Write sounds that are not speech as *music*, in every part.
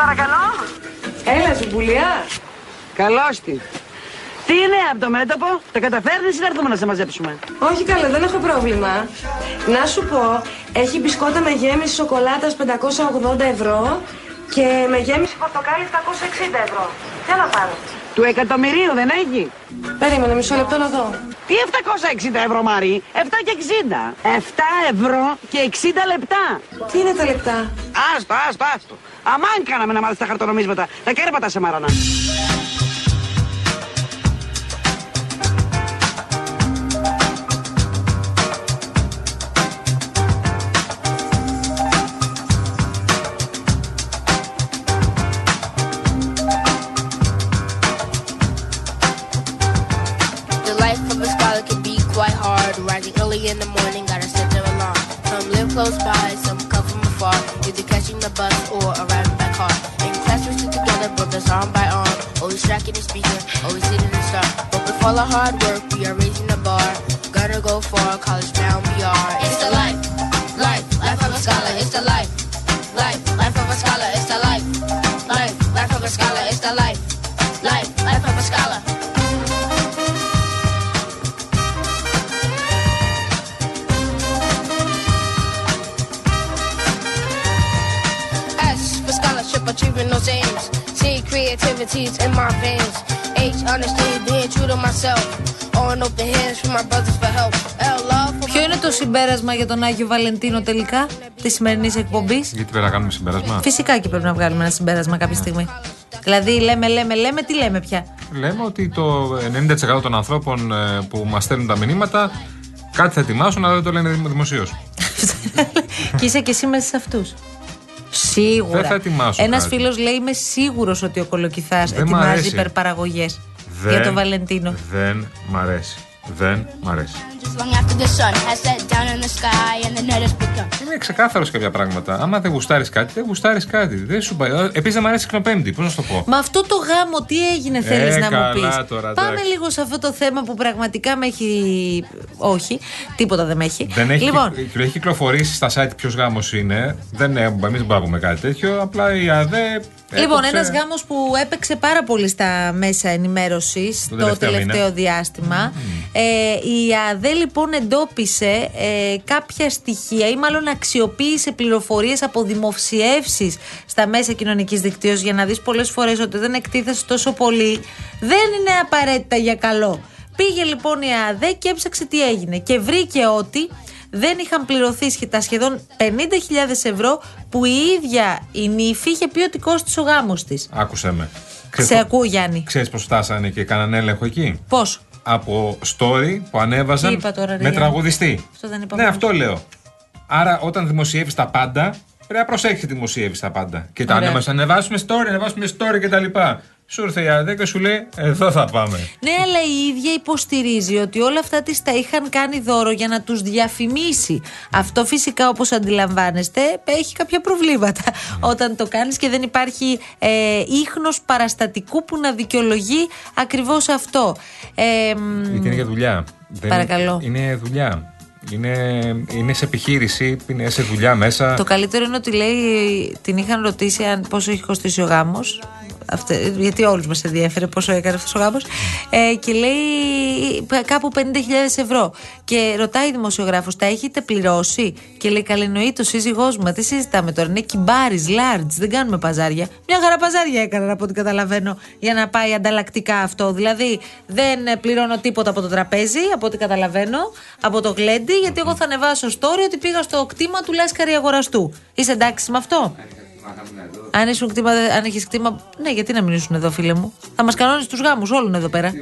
Παρακαλώ. Έλα, Ζουμπουλιά. Καλώς τη. Τι νέα από το μέτωπο, το καταφέρνεις ή να έρθουμε να σε μαζέψουμε; Όχι καλά, δεν έχω πρόβλημα. Να σου πω, έχει μπισκότα με γέμιση σοκολάτας 580 ευρώ και με γέμιση πορτοκάλι 760 ευρώ. Τι να πάρω. Του εκατομμυρίου δεν έχει. Περίμενε μισό λεπτό να δω. Τι 760 ευρώ, μωρή; 7 και 60. 7 ευρώ και 60 λεπτά. Τι είναι τα λεπτά; Άστο, άστο, άστο. Αμάν κάναμε να μάθεις τα χαρτονομίσματα. Τα κέρματα σε μάρανα. Tracking the speaker, always hitting the star. But with all our hard work, we are raising the bar. Gonna go far, college bound we are. It's the life, life, life of a scholar. It's the life, life, life of a scholar. It's the life, life, life of a scholar. It's the life, life, life of a scholar. S for scholarship, achieving those aims. C, creativity's in my veins. H, honesty, being true to myself. On open hands for my brothers for help. L, love for Ποιο είναι το συμπέρασμα για τον Άγιο Βαλεντίνο τελικά της σημερινής εκπομπής; Γιατί πρέπει να κάνουμε συμπέρασμα; Φυσικά και πρέπει να βγάλουμε ένα συμπέρασμα κάποια στιγμή. Δηλαδή λέμε, λέμε, λέμε, τι λέμε πια; Λέμε ότι το 90% των ανθρώπων ε, που μας στέλνουν τα μηνύματα κάτι θα ετοιμάσουν, αλλά δεν το λένε δημοσίως. *laughs* και είσαι και εσύ μέσα σε αυτούς. Σίγουρα. Δεν θα ετοιμάσω Ένας κάτι. φίλος λέει: Είμαι σίγουρος ότι ο Κολοκυθάς Δεν μ' ετοιμάζει αρέσει. υπερπαραγωγές για τον Βαλεντίνο. Δεν μ' αρέσει. Δεν μ' αρέσει. Just long after the sun has set down in the sky and the night has begun. Είμαι ξεκάθαρος σε κάποια πράγματα. Άμα δεν γουστάρεις κάτι, δεν γουστάρεις κάτι. Δεν σου πάει. Επίσης δεν μ' αρέσει η Κνοπέμπτη. Πώς να σου το πω; Με αυτό το γάμο, τι έγινε, θέλεις Ε, να μου καλά πεις; τώρα, Πάμε εντάξει. λίγο σε αυτό το θέμα που πραγματικά με έχει. Όχι, τίποτα δεν με έχει. Δεν έχει, λοιπόν, κυκλο- έχει κυκλοφορήσει στα site ποιος γάμος είναι. Δεν εμείς δεν μπορούμε να πούμε κάτι τέτοιο. Απλά η ΑΔΕ. Λοιπόν, έκοψε- ένας γάμος που έπαιξε πάρα πολύ στα μέσα ενημέρωσης Το το τελευταίο τελευταίο μήνα. διάστημα. Ε, η ΑΔΕ λοιπόν εντόπισε ε, κάποια στοιχεία ή μάλλον αξιοποίησε πληροφορίες από δημοσιεύσεις στα μέσα κοινωνικής δικτύωσης για να δεις πολλές φορές ότι δεν εκτίθεσαι τόσο πολύ. Δεν είναι απαραίτητα για καλό. Πήγε λοιπόν η ΑΔΕ και έψαξε τι έγινε και βρήκε ότι δεν είχαν πληρωθεί σχε- τα σχεδόν 50.000 ευρώ που η ίδια η νύφη είχε πει ότι κόστησε ο γάμος της. Άκουσε με. Σε ακούω, Γιάννη. Ξέρεις πώς φτάσανε και κάνανε έλεγχο εκεί; Πώς; Από story που ανέβαζαν Τι είπα τώρα, ρε με Γιάννη; τραγουδιστή. Αυτό δεν είπα Ναι, μόνος. αυτό λέω. Άρα όταν δημοσιεύεις τα πάντα, πρέπει να προσέχεις τι δημοσιεύεις τα πάντα. Και τα Ωραία. ανέβασαν, ανεβάσουμε story, ανεβάσουμε story κτλ. Σου ήρθε η ΑΔΕ και σου λέει: Εδώ θα πάμε. Ναι, αλλά η ίδια υποστηρίζει ότι όλα αυτά της τα είχαν κάνει δώρο για να τους διαφημίσει. Αυτό φυσικά, όπως αντιλαμβάνεστε, έχει κάποια προβλήματα όταν το κάνεις και δεν υπάρχει ε, ίχνος παραστατικού που να δικαιολογεί ακριβώς αυτό. Ε, μ, Γιατί είναι για δουλειά. Δεν Παρακαλώ. Είναι δουλειά. Είναι, είναι σε επιχείρηση, είναι σε δουλειά μέσα. Το καλύτερο είναι ότι λέει, την είχαν ρωτήσει αν πόσο έχει κοστίσει ο γάμο. Γιατί όλους μας ενδιαφέρε πόσο έκανε αυτός ο γάμος. Ε, και λέει π- κάπου 50.000 ευρώ. Και ρωτάει η δημοσιογράφος, τα έχετε πληρώσει; Και λέει, καλενοεί το σύζυγός μου. Μα τι συζητάμε τώρα, είναι κυμπάρι, large, δεν κάνουμε παζάρια. Μια χαρά παζάρια έκαναν από ό,τι καταλαβαίνω για να πάει ανταλλακτικά αυτό. Δηλαδή δεν ε, πληρώνω τίποτα από το τραπέζι, από ό,τι καταλαβαίνω, από το γλέντι, γιατί εγώ θα ανεβάσω story ότι πήγα στο κτήμα του Λάσκαρη Αγοραστού. Είσαι εντάξει με αυτό; Αν, ήσουν κτήμα, αν έχεις κτήμα, ναι, γιατί να μην ήσουν εδώ, φίλε μου; Θα μας κανόνει τους γάμους όλων εδώ πέρα.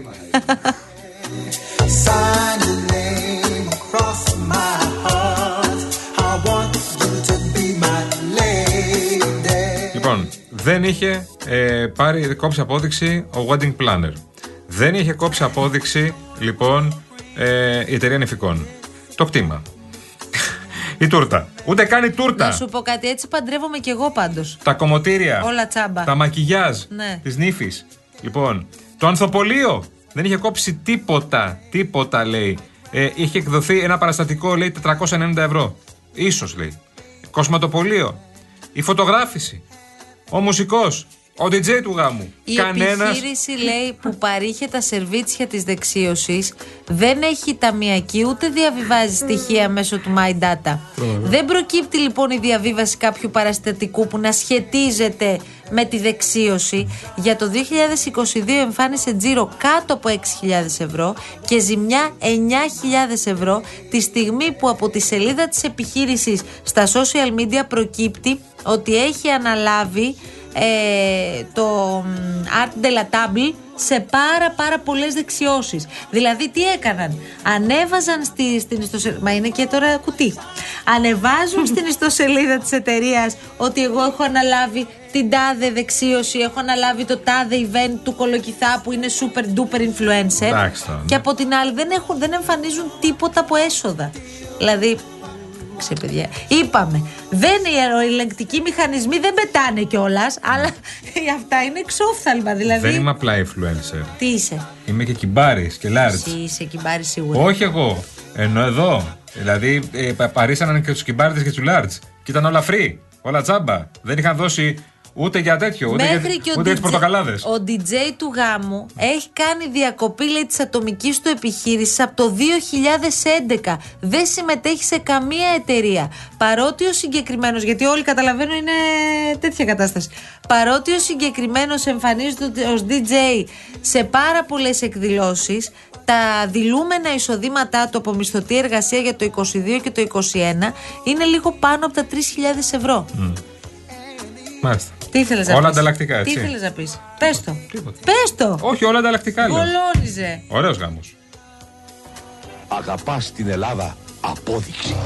Sign your name across my heart. I want you to be my lady. Λοιπόν, δεν είχε ε, πάρει κόψει απόδειξη ο wedding planner. Δεν είχε κόψει απόδειξη, λοιπόν, ε, η εταιρεία νηφικών. Το κτήμα. Η τούρτα. Ούτε καν η τούρτα. Να σου πω κάτι, έτσι παντρεύομαι κι εγώ πάντως. Τα κομμωτήρια. Όλα τσάμπα. Τα μακιγιάζ Ναι. της νύφης. Λοιπόν, το ανθοπολείο δεν είχε κόψει τίποτα. Τίποτα λέει. Ε, είχε εκδοθεί ένα παραστατικό, λέει 490 ευρώ. Ίσως λέει. Κοσματοπολείο. Η φωτογράφηση. Ο μουσικός. Ο DJ του γάμου. Η Κανένα. επιχείρηση λέει που παρήχε τα σερβίτσια της δεξίωσης δεν έχει ταμιακή ούτε διαβιβάζει στοιχεία μέσω του My Data. Δεν προκύπτει λοιπόν η διαβίβαση κάποιου παραστατικού που να σχετίζεται με τη δεξίωση. Για το 2022 εμφάνισε τζίρο κάτω από 6.000 ευρώ και ζημιά 9.000 ευρώ τη στιγμή που από τη σελίδα της επιχείρησης στα social media προκύπτει ότι έχει αναλάβει ε, το μ, Art de la Table σε πάρα πάρα πολλές δεξιώσεις. Δηλαδή τι έκαναν; Ανέβαζαν στη, στην ιστοσελίδα, μα είναι και τώρα κουτί. Ανεβάζουν *laughs* στην ιστοσελίδα της εταιρείας ότι εγώ έχω αναλάβει την τάδε δεξίωση, έχω αναλάβει το τάδε event του Κολοκυθά που είναι super duper influencer. Εντάξει τώρα, ναι. Και από την άλλη δεν, έχουν, δεν εμφανίζουν τίποτα από έσοδα. Δηλαδή, Ξε, παιδιά. Είπαμε, δεν, οι ελεγκτικοί μηχανισμοί δεν πετάνε κιόλας, αλλά *laughs* αυτά είναι εξόφθαλμα. Δηλαδή, Δεν είμαι απλά influencer. Τι είσαι; Είμαι και κυμπάρης και large. Εσύ είσαι κυμπάρης σίγουρα. Όχι εγώ. Ενώ εδώ. Δηλαδή, ε, πα- παρήσαναν και τους κυμπάρτε και τους large. Και ήταν όλα free. Όλα τσάμπα. Δεν είχαν δώσει ούτε για τέτοιο. Ούτε Μέχρι για, και ούτε για ο, τι DJ, πορτοκαλάδες. ο DJ του γάμου έχει κάνει διακοπή λέει, της ατομικής του επιχείρησης από το 2011. Δεν συμμετέχει σε καμία εταιρεία. Παρότι ο συγκεκριμένος, γιατί όλοι καταλαβαίνουν είναι τέτοια κατάσταση. Παρότι ο συγκεκριμένος εμφανίζεται ως DJ σε πάρα πολλές εκδηλώσεις, τα δηλούμενα εισοδήματά του από μισθωτή εργασία για το 22 και το 21 είναι λίγο πάνω από τα 3.000 ευρώ. Μάλιστα. Τι ήθελες να Όλα πεις; ανταλλακτικά, Τι έτσι. ήθελες να πεις; Πες το. Τίποτα. Πες το. Όχι, όλα ανταλλακτικά λέω. Κολώνιζε. Ωραίος γάμος. Αγαπάς την Ελλάδα. Απόδειξη.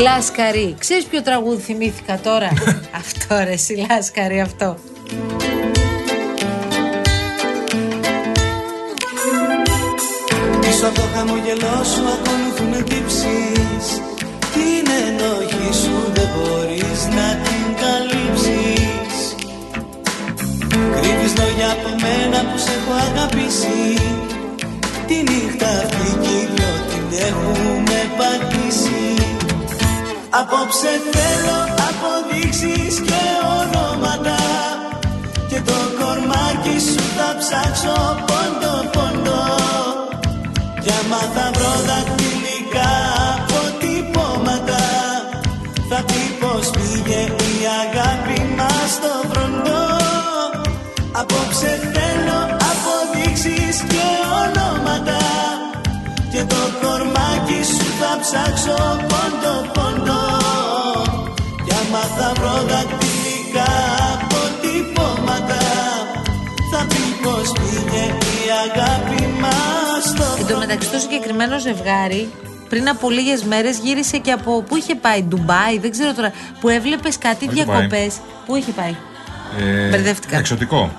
Λάσκαρη. Ξέρεις ποιο τραγούδι θυμήθηκα τώρα; *laughs* αυτό ρε, εσύ Λάσκαρη, αυτό. Πίσω από το χαμογελό σου ακολουθούν τύψεις Την ενοχή σου δεν μπορείς να την καλύψεις Κρύβεις λόγια από μένα που σε έχω αγαπήσει Τη νύχτα αυτή κι οι δυο την έχουμε πατήσει Απόψε θέλω αποδείξεις και ονόματα. Και το κορμάκι σου θα ψάξω πόντο πόντο. Κι άμα θα βρω δακτυλικά αποτυπώματα Θα πει πως πήγε η αγάπη μας στο βροντό Απόψε θέλω αποδείξεις και ονόματα. Και το κορμάκι σου θα ψάξω πόντο πόντο Κι άμα θα βρω δακτυλικά αποτυπώματα Θα πει πως πήγε η αγάπη μας στο Εν τω μεταξύ το συγκεκριμένο ζευγάρι πριν από λίγες μέρες γύρισε και από. Πού είχε πάει, Ντουμπάι, δεν ξέρω τώρα. Που έβλεπες κάτι Όχι διακοπές. Πού είχε πάει; Ε, Μπερδεύτηκα. Εξωτικό.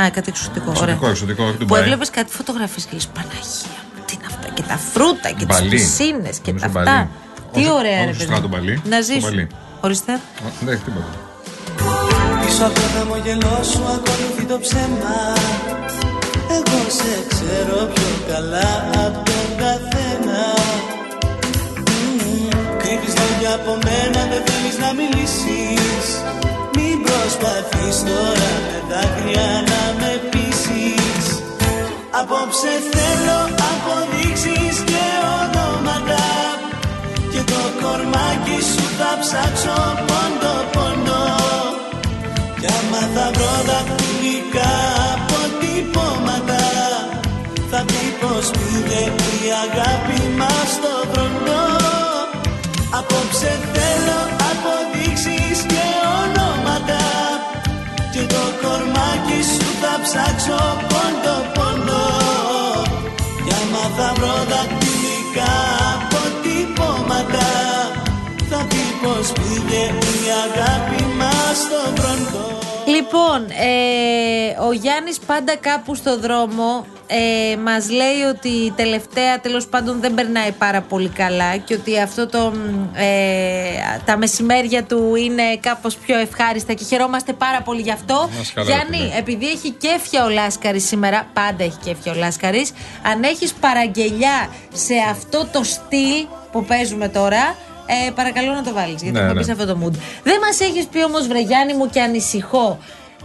Α, κάτι εξωτικό. Εξωτικό, ωραία. εξωτικό, όχι Που Ντουμπάι. έβλεπες κάτι φωτογραφίες και λες Παναγία μου, τι είναι αυτά. Και τα φρούτα και τις Μπαλί. πισίνες και Νομίζω τα Μπαλί. αυτά. Τι Όχι- ωραία, όχι ρε στο παιδί. στράτο Μπαλί, Να στο ζήσουν. Μπαλί. Ορίστε. Α, Δεν έχει τίποτα. Πίσω από το χαμογελό σου ακολουθεί το ψέμα. Εγώ σε ξέρω πιο καλά από τον καθένα. Μμμ, Κρύβεις λόγια από μένα, δεν θέλεις να μιλήσεις. Μην προσπαθείς τώρα με δάκρυα να με πείσεις. Απόψε θέλω αποδείξεις και ονόματα. Και το κορμάκι σου θα ψάξω πόντο πόντο. Κι άμα θα βρω δακτυλικά αποτυπώματα Θα πει πως πήγε η αγάπη μας στο βροντό Απόψε θέλω αποδείξεις και ονόματα. Και το το ορμάκι σου θα ψάξω πόντο πόντο. Κι άμα θα βρω δακτυλικά αποτυπώματα Θα πει πως πήγε η αγάπη μας στον βροντό Λοιπόν, ε, ο Γιάννης πάντα κάπου στο δρόμο ε, μας λέει ότι η τελευταία τέλος πάντων δεν περνάει πάρα πολύ καλά και ότι αυτό το, μ, ε, τα μεσημέρια του είναι κάπως πιο ευχάριστα και χαιρόμαστε πάρα πολύ γι' αυτό. Να είσαι καλά, Γιάννη, ρε φίλε. επειδή έχει κέφια ο Λάσκαρης σήμερα, πάντα έχει κέφια ο Λάσκαρης, αν έχεις παραγγελιά σε αυτό το στυλ που παίζουμε τώρα, ε, παρακαλώ να το βάλεις γιατί Ναι, έχουμε ναι. μπει σε αυτό το mood. Δεν μας έχεις πει όμως Βρεγιάννη μου και ανησυχώ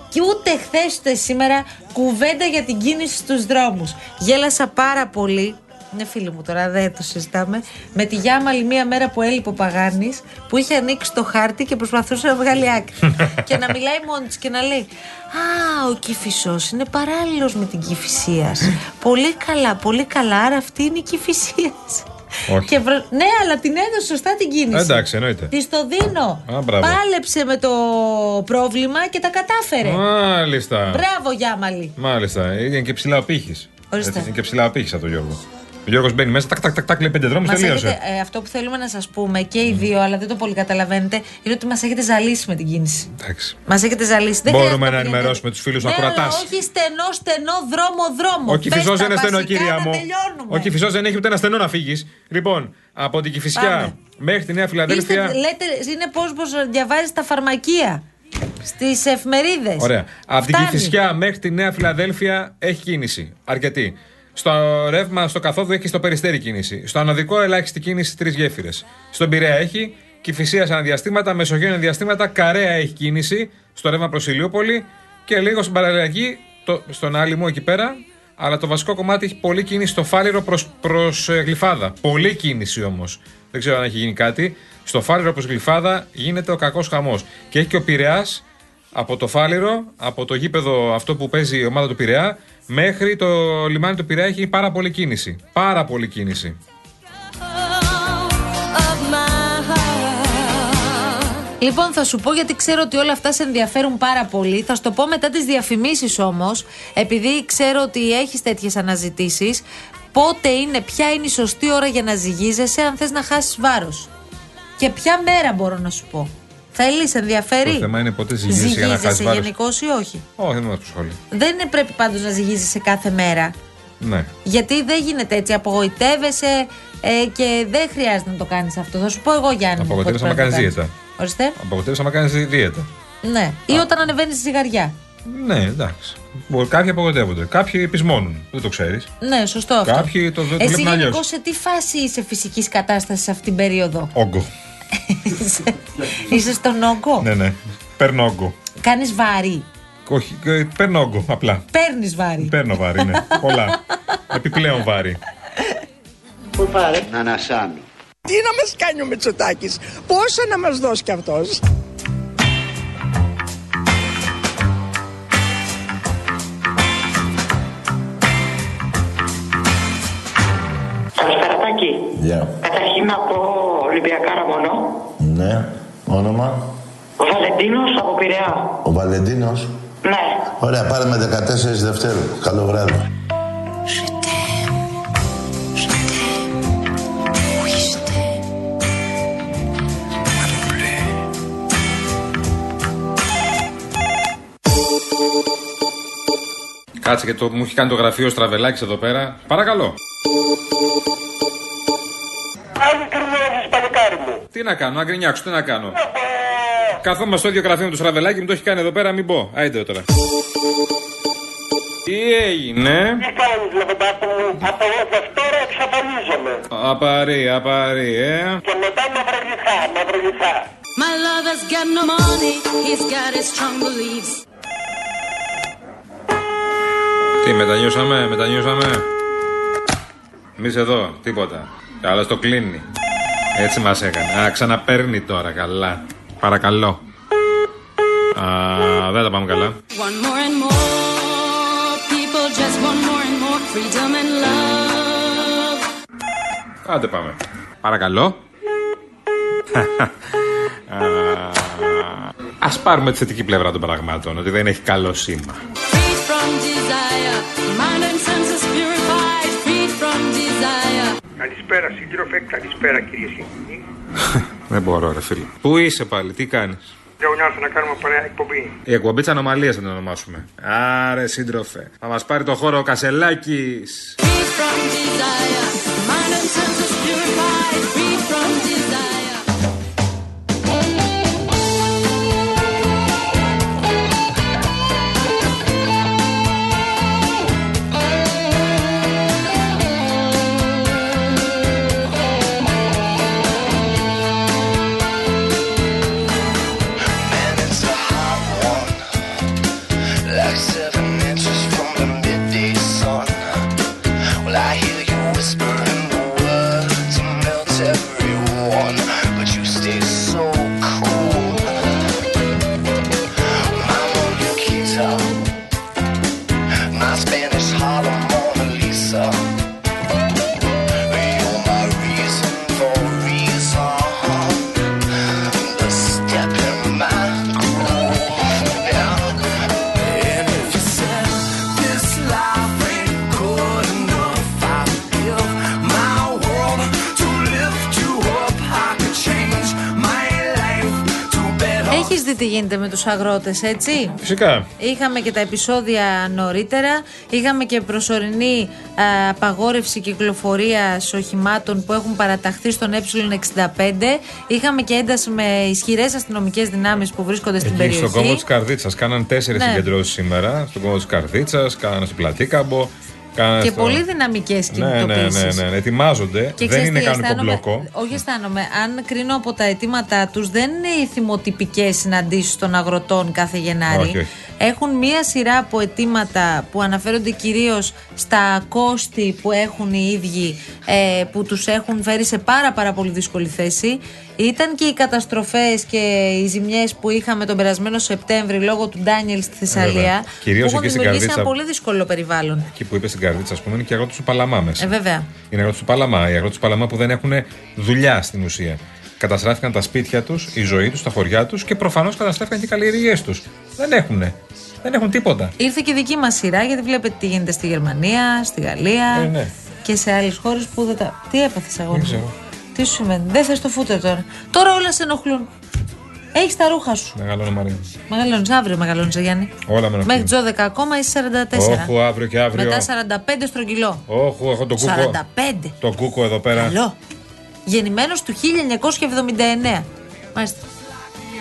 και ούτε χθες ούτε σήμερα κουβέντα για την κίνηση στους δρόμους. Γέλασα πάρα πολύ. Είναι φίλοι μου τώρα, δεν το συζητάμε. Με τη Γιάμαλη μία μέρα που έλειπε ο Παγάνης, που είχε ανοίξει το χάρτη και προσπαθούσε να βγάλει άκρη. *laughs* και να μιλάει μόνη της και να λέει Α, ο Κυφισός είναι παράλληλος με την Κυφυσίας. πολύ καλά, πολύ καλά. Άρα αυτή είναι η Κυφυσίας. Όχι. Και βρο- Ναι, αλλά την έδωσε σωστά την κίνηση. Εντάξει, εννοείται. Της το δίνω. Α, μπράβο. Πάλεψε με το πρόβλημα και τα κατάφερε. Μάλιστα. Μπράβο, Γιάμαλη. Μάλιστα. Είναι και ψηλά ο πύχη. Ορίστε. Είναι και ψηλά ο πύχη από τον Γιώργο. Ο Γιώργος μπαίνει μέσα, τάκ, τάκ, τάκ, τάκ, λέει πέντε δρόμους, Μας τελείωσε. έχετε, ε, αυτό που θέλουμε να σας πούμε και οι δύο, αλλά δεν το πολύ καταλαβαίνετε, είναι ότι μας έχετε ζαλίσει με την κίνηση. Εντάξει. Μας έχετε ζαλίσει. Δεν Μπορούμε χρειάζεται να πηγαίνετε. ενημερώσουμε τους φίλους ναι, ακροατάς. αλλά Όχι στενό, στενό, δρόμο, δρόμο. Ο Κυφισό Πες δεν τα είναι στενό, βασικά κυρία να μου. τελειώνουμε. Ο Κυφισό δεν έχει ούτε ένα στενό να φύγεις. Λοιπόν, από την Κυφυσιά Πάμε. μέχρι τη Νέα Είστε, Φιλαδέλφια. λέτε, είναι πώς διαβάζεις τα φαρμακεία στις εφημερίδες. Ωραία. Από την Κυφυσιά μέχρι τη Νέα Φιλαδέλφια έχει κίνηση. Αρκετή. Στο ρεύμα, στο καθόδου έχει στο περιστέρι κίνηση. Στο ανωδικό ελάχιστη κίνηση τρεις γέφυρες. Στον Πειραιά έχει. Κυφυσίας αναδιαστήματα, Μεσογείο αναδιαστήματα, Καρέα έχει κίνηση. Στο ρεύμα προς Ηλιούπολη και λίγο στην παραλλαγή, το, στον Άλυμο εκεί πέρα. Αλλά το βασικό κομμάτι έχει πολλή κίνηση στο Φάληρο προς προς, ε, Γλυφάδα. Πολλή κίνηση όμως. Δεν ξέρω αν έχει γίνει κάτι. Στο Φάληρο προς Γλυφάδα γίνεται ο κακός χαμός. Και έχει και ο Πειραιάς από το Φάληρο, από το γήπεδο αυτό που παίζει η ομάδα του Πειραιά, μέχρι το λιμάνι του Πειραιά έχει πάρα πολλή κίνηση. Πάρα πολλή κίνηση. Λοιπόν, θα σου πω γιατί ξέρω ότι όλα αυτά σε ενδιαφέρουν πάρα πολύ. Θα σου το πω μετά τις διαφημίσεις όμως, επειδή ξέρω ότι έχεις τέτοιες αναζητήσεις. Πότε είναι, ποια είναι η σωστή ώρα για να ζυγίζεσαι αν θες να χάσεις βάρος. Και ποια μέρα μπορώ να σου πω. Θέλεις, ενδιαφέρει; Το θέμα είναι πότε ζυγίζεσαι για να χάσεις βάρος. γενικώς ή όχι; Όχι, δεν μα απασχολεί. Δεν είναι πρέπει πάντως να ζυγίζεσαι κάθε μέρα; Ναι. Γιατί δεν γίνεται έτσι. Απογοητεύεσαι ε, και δεν χρειάζεται να το κάνεις αυτό. Θα σου πω εγώ, Γιάννη. μου, Απογοητεύεσαι πότε άμα πρέπει να κάνεις το κάνεις. δίαιτα. Ορίστε. Απογοητεύεσαι άμα κάνεις δίαιτα. Ναι. Ή όταν ανεβαίνεις στη ζυγαριά. Ναι, εντάξει. Μπορεί- Κάποιοι απογοητεύονται. Κάποιοι επισμώνουν. Δεν το ξέρεις. Ναι, σωστό αυτό. Κάποιοι το- το Εσύ βλέπουν αλλιώς. γενικώς σε τι φάση είσαι φυσικής κατάστασης σε αυτήν την περίοδο; Όγκο. Είσαι- είσαι στον όγκο; Ναι, ναι. Παίρνω όγκο. Κάνεις βάρη. Όχι, ε, παίρνω όγκο απλά. Παίρνεις βάρη. Παίρνω βάρη, ναι. Πολλά. Επιπλέον βάρη. Να ανασάνω. Τι να μας κάνει ο Μητσοτάκης, πόσα να μας δώσει κι αυτός; Καλησπέρατάκι. Γεια. Καταρχήν να πω Ολυμπιακάρα μόνο. Ναι. Όνομα. Ο Βαλεντίνος από Πειραιά. Ο Βαλεντίνος. Ναι. Ωραία, πάρε με 14 Δευτέρου. Καλό βράδυ. Κάτσε και το, μου έχει κάνει το γραφείο στραβελάκι εδώ πέρα. Παρακαλώ. Τι να κάνω, να γκρινιάξω, τι να κάνω. Καθόμαστε στο ίδιο γραφείο με το στραβελάκι, μου το έχει κάνει εδώ πέρα, μην πω. Άιντε τώρα. Τι έγινε; Τι κάνεις λεβεντάκι μου, από Δευτέρα εξαφανίζομαι. Απαρή, απαρή, ε. Και μετά μαυρογηθά, μαυρογηθά. My lover's got no money, he's got his strong beliefs. Τι, μετανιώσαμε, μετανιώσαμε; Εμείς εδώ, τίποτα. Αλλά το κλείνει. Έτσι μας έκανε. Α, ξαναπαίρνει τώρα, καλά. Παρακαλώ. Α, δεν τα πάμε καλά. One more and more people just want more and more freedom and love. Άντε πάμε. Παρακαλώ. *laughs* Α, Α πάρουμε τη θετική πλευρά των πραγμάτων, ότι δεν έχει καλό σήμα. Καλησπέρα σύντροφε, καλησπέρα κυρίε και κύριοι. δεν μπορώ, ρε φίλε. Πού είσαι πάλι, τι κάνεις; Λέω να έρθω να κάνουμε παρέα εκπομπή. Η εκπομπή της ανομαλίας θα την ονομάσουμε. Άρε, σύντροφε. Θα μας πάρει το χώρο ο Κασελάκης. Γίνεται με τους αγρότες, έτσι; Φυσικά. Είχαμε και τα επεισόδια νωρίτερα. Είχαμε και προσωρινή α, απαγόρευση κυκλοφορίας οχημάτων που έχουν παραταχθεί στον Ε65. Είχαμε και ένταση με ισχυρές αστυνομικές δυνάμεις που βρίσκονται στην Εκεί περιοχή. στον κόμμα της Καρδίτσας. Κάναν τέσσερις Ναι. συγκεντρώσεις σήμερα. Στον κόμμα της Καρδίτσας, κάνανε στο Πλατήκαμπο. Κάνανε Και στο... πολύ δυναμικές Ναι, ναι, κινητοποιήσει. ναι, ναι, ναι. Ετοιμάζονται. Και δεν ξέρεις είναι τι, κάνουν αισθάνομαι- κομπλόκο. Όχι, αισθάνομαι. Αν κρίνω από τα αιτήματά τους, δεν είναι οι θυμοτυπικές συναντήσεις των αγροτών κάθε Γενάρη. Όχι, όχι. Έχουν μία σειρά από αιτήματα που αναφέρονται κυρίως στα κόστη που έχουν οι ίδιοι, ε, που τους έχουν φέρει σε πάρα, πάρα πολύ δύσκολη θέση. Ήταν και οι καταστροφές και οι ζημιές που είχαμε τον περασμένο Σεπτέμβρη λόγω του Ντάνιελ στη Θεσσαλία. βέβαια. Κυρίως που έχουν εκεί στην δημιουργήσει ένα Καρδίτσα. πολύ δύσκολο περιβάλλον. Εκεί που είπες στην Καρδίτσα, ας πούμε, είναι και οι αγρότες του Παλαμά μέσα. Ε, βέβαια. Είναι αγρότες του Παλαμά. Οι αγρότες του Παλαμά που δεν έχουν δουλειά στην ουσία. Καταστράφηκαν τα σπίτια τους, η ζωή τους, τα χωριά τους και προφανώς καταστράφηκαν και οι καλλιεργίες τους. Δεν έχουν. Δεν έχουν τίποτα. Ήρθε και δική μας σειρά γιατί βλέπετε τι γίνεται στη Γερμανία, στη Γαλλία Ε, ναι. και σε άλλες χώρες που δεν τα. Τι έπαθες αγόρι. Δεν μου; ξέρω. Τι σου σημαίνει; Δεν θες το φούτερ τώρα. Τώρα όλα σε ενοχλούν. Έχεις τα ρούχα σου. Μεγαλώνω Μαρία. Μεγαλώνεις αύριο, μεγαλώνεις Γιάννη. Όλα με Μέχρι τις 12 ακόμα είσαι 44. Όχου αύριο και αύριο. Μετά 45 στρογγυλό. Όχου, έχω το κούκο. 45. Το κούκο εδώ πέρα. Καλό. Γεννημένος του 1979. Μάλιστα.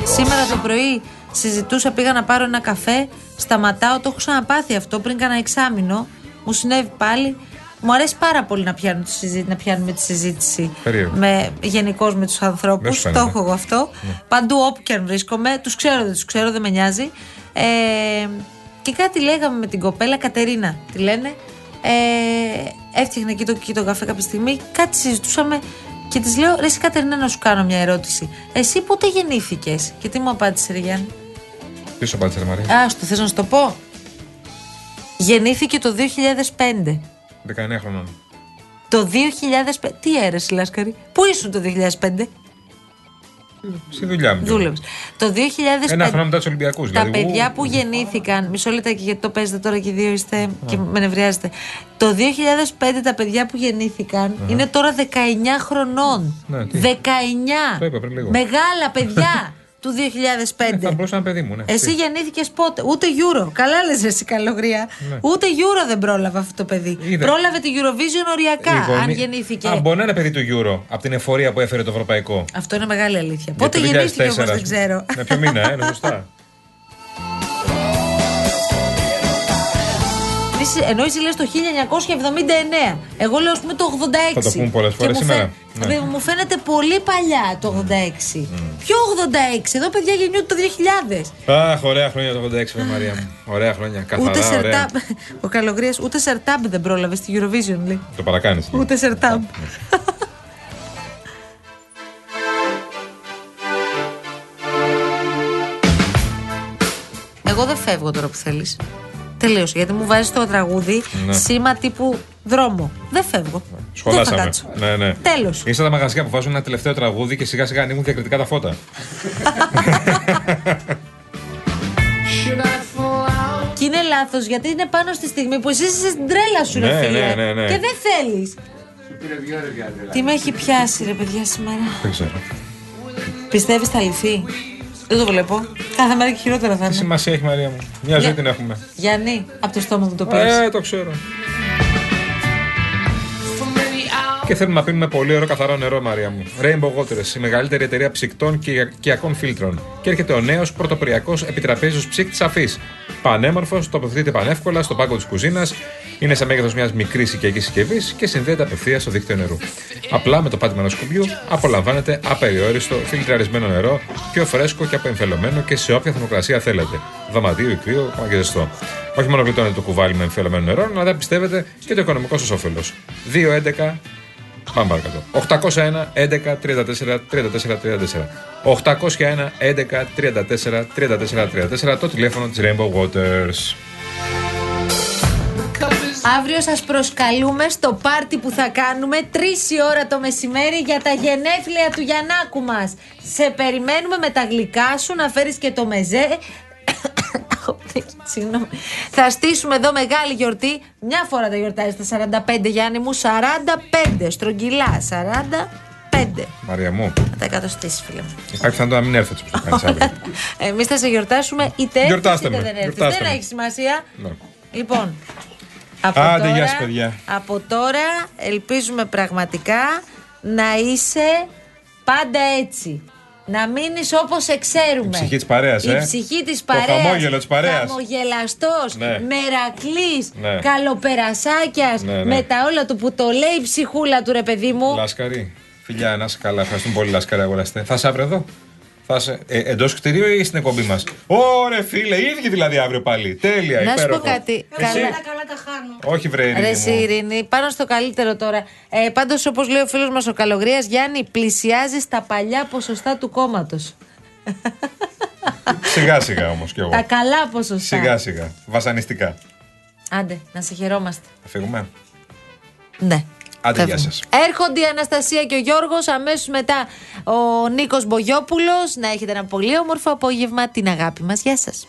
Σήμερα το πρωί συζητούσα, πήγα να πάρω ένα καφέ. Σταματάω, το έχω ξαναπάθει αυτό πριν κάνα εξάμηνο. Μου συνέβη πάλι. Μου αρέσει πάρα πολύ να, πιάνω τη συζήτηση, να πιάνουμε τη συζήτηση Περίεργο. με, γενικώς με τους Δεν ανθρώπους. σου Το φαίνεται. έχω εγώ αυτό. Παντού όπου και αν βρίσκομαι. Τους ξέρω, δεν τους ξέρω, δεν με νοιάζει. Ε, και κάτι λέγαμε με την κοπέλα Κατερίνα, τη λένε. Ε, έφτιαχνα εκεί το, εκεί το καφέ κάποια στιγμή. Κάτι συζητούσαμε και της λέω: Ρε, εσύ Κατερίνα, να σου κάνω μια ερώτηση. Εσύ πότε γεννήθηκες, Και τι μου απάντησε, Ρε Γιάννη. Τι σου απάντησε, ρε Μαρία. Α, το θες να σου το πω; Γεννήθηκε το 2005. 19 χρονών. Το 2005. Τι αίρεση, Λάσκαρη; Πού ήσουν το 2005. Στη δουλειά μου. Δούλευες. Το 2005. Ένα χρόνο μετά τους Ολυμπιακούς. Τα δηλαδή. παιδιά που γεννήθηκαν. Μισό λεπτάκι γιατί το παίζετε τώρα και οι δύο είστε και με νευριάζετε. Το 2005 τα παιδιά που γεννήθηκαν είναι τώρα 19 χρονών. Ναι, τι. 19! Το είπα πριν λίγο. Μεγάλα παιδιά *laughs* του Θα 2005. μπορούσε να είναι παιδί μου, ναι. Εσύ Τι; γεννήθηκες πότε, ούτε Euro. Καλά λες, εσύ καλογρία. Ναι. Ούτε Euro δεν πρόλαβε αυτό το παιδί. Είδε. Πρόλαβε τη Eurovision οριακά, Οι γονεί- αν γεννήθηκε. Α, μπορεί να είναι παιδί του Euro από την εφορία που έφερε το ευρωπαϊκό. Αυτό είναι μεγάλη αλήθεια. Για Πότε το γεννήθηκε 2004, όμως δεν ας πούμε. ξέρω. Ναι, ποιο μήνα, ε, είναι σωστά. *laughs* Εσύ- Ενώ εσύ λες το 1979. Εγώ λέω, ας πούμε, το 86. Θα το πούμε πολλές Και φορές μου σήμερα. φαι- Ναι. Δε- Μου φαίνεται πολύ παλιά το 86. Ποιο 86, εδώ παιδιά γεννιούνται το 2000. Αχ, ωραία χρόνια το 86, ρε Μαρία μου. Ωραία χρόνια. Καθαρά, ούτε ωραία. σερτάμπ. *laughs* Ο Καλογρία ούτε σερτάμπ δεν πρόλαβες στη Eurovision, λέει. Το παρακάνεις. Ούτε σερτάμπ. Εγώ δεν φεύγω τώρα που θέλεις. Τελείωσε. Γιατί μου βάζει το τραγούδι ναι. σήμα τύπου δρόμο. Δεν φεύγω. Σχολάσαμε. Δεν θα ναι, ναι. Τέλος. Είσαι τα μαγαζιά που βάζουν ένα τελευταίο τραγούδι και σιγά σιγά ανοίγουν διακριτικά τα φώτα. *laughs* και είναι λάθος γιατί είναι πάνω στη στιγμή που εσύ είσαι στην τρέλα σου, ναι. Ναι, ναι. Και δεν θέλεις. Τι με έχει πιάσει, ρε παιδιά, σήμερα. Δεν ξέρω. Πιστεύεις τα λυθεί; Δεν το βλέπω. Κάθε μέρα και χειρότερα θα Τι είναι. σημασία έχει Μαρία μου. Μια ζωή Για- την έχουμε. Γιάννη, από το στόμα μου το πήρες. Ε, το ξέρω. Και θέλουμε να πίνουμε πολύ ωραίο καθαρό νερό, Μαρία μου. Rainbow Waters, η μεγαλύτερη εταιρεία ψυκτών και οικιακών φίλτρων. Και έρχεται ο νέος πρωτοποριακός επιτραπέζιος ψύκτη αφή. Πανέμορφος, τοποθετείται πανεύκολα στο πάγκο της κουζίνας, είναι σε μέγεθος μιας μικρής οικιακής συσκευής και συνδέεται απευθείας στο δίκτυο νερού. Απλά με το πάτημα ενός κουμπιού απολαμβάνετε απεριόριστο φιλτραρισμένο νερό, πιο φρέσκο και απεμφελωμένο και σε όποια θερμοκρασία θέλετε. Δωματίου ή κρύο, ακόμα και ζεστό. Όχι μόνο γλιτώνετε το κουβάλι με εμφελωμένο νερό, αλλά δεν πιστεύετε και το οικονομικό σας όφελος. 2.11 Πάμε παρακάτω. 801 11 34 34 34. 801 11 34 34 34 το τηλέφωνο της Rainbow Waters. Αύριο σας προσκαλούμε στο πάρτι που θα κάνουμε 3 η ώρα το μεσημέρι για τα γενέθλια του Γιαννάκου μας. Σε περιμένουμε με τα γλυκά σου να φέρεις και το μεζέ. *laughs* Συγγνώμη. Θα στήσουμε εδώ μεγάλη γιορτή. Μια φορά τα γιορτάζει τα 45 Γιάννη μου. 45 στρογγυλά. 45. Μαρία μου, Θα τα εκατοστήσει φίλε μου. υπάρχει πιθανότητα να μην έρθετε που το κάνεις *laughs* αύριο. Εμείς θα σε γιορτάσουμε είτε έρθεις Γιορτάστε είτε με, δεν έρθεις. γιορτάστε Δεν με. έχει σημασία. Ναι. Λοιπόν. Από Άντε, τώρα, γεια σας, παιδιά. Από τώρα ελπίζουμε πραγματικά να είσαι πάντα έτσι. Να μείνεις όπως σε ξέρουμε. Η ψυχή της παρέας, Η ε. ψυχή της Το παρέας. χαμόγελο της παρέας. Χαμογελαστός. Ναι. Μερακλής. Ναι. Καλοπερασάκιας. Ναι, ναι. Με τα όλα του που το λέει η ψυχούλα του ρε παιδί μου. Λάσκαρη, φιλιά, να είσαι καλά. Ευχαριστούμε πολύ, Λάσκαρη, αγοραστέ. Θα σε αύριο εδώ. Θα σε, ε, εντός κτηρίου ή στην εκπομπή μας; Ωρε φίλε, οι ίδιοι δηλαδή αύριο πάλι. Τέλεια, Να σου πω υπέροχο. κάτι. Εσύ; Καλά. καλά τα χάνω. Όχι, βρε, Ειρήνη Ρε μου. εσύ, Ειρήνη, πάνω στο καλύτερο τώρα. Ε, Πάντως, όπως λέει ο φίλος μας ο Καλογρίας, Γιάννη, πλησιάζει στα παλιά ποσοστά του κόμματος. Σιγά σιγά όμως κι εγώ. Τα καλά ποσοστά. Σιγά σιγά. Βασανιστικά. Άντε, να σε χαιρόμαστε. Θα φύγουμε; Ναι. Άντε, γεια Φεύγουμε. σας. Έρχονται η Αναστασία και ο Γιώργος Αμέσως μετά ο Νίκος Μπογιόπουλος Να έχετε ένα πολύ όμορφο απόγευμα. Την αγάπη μας. Γεια σας.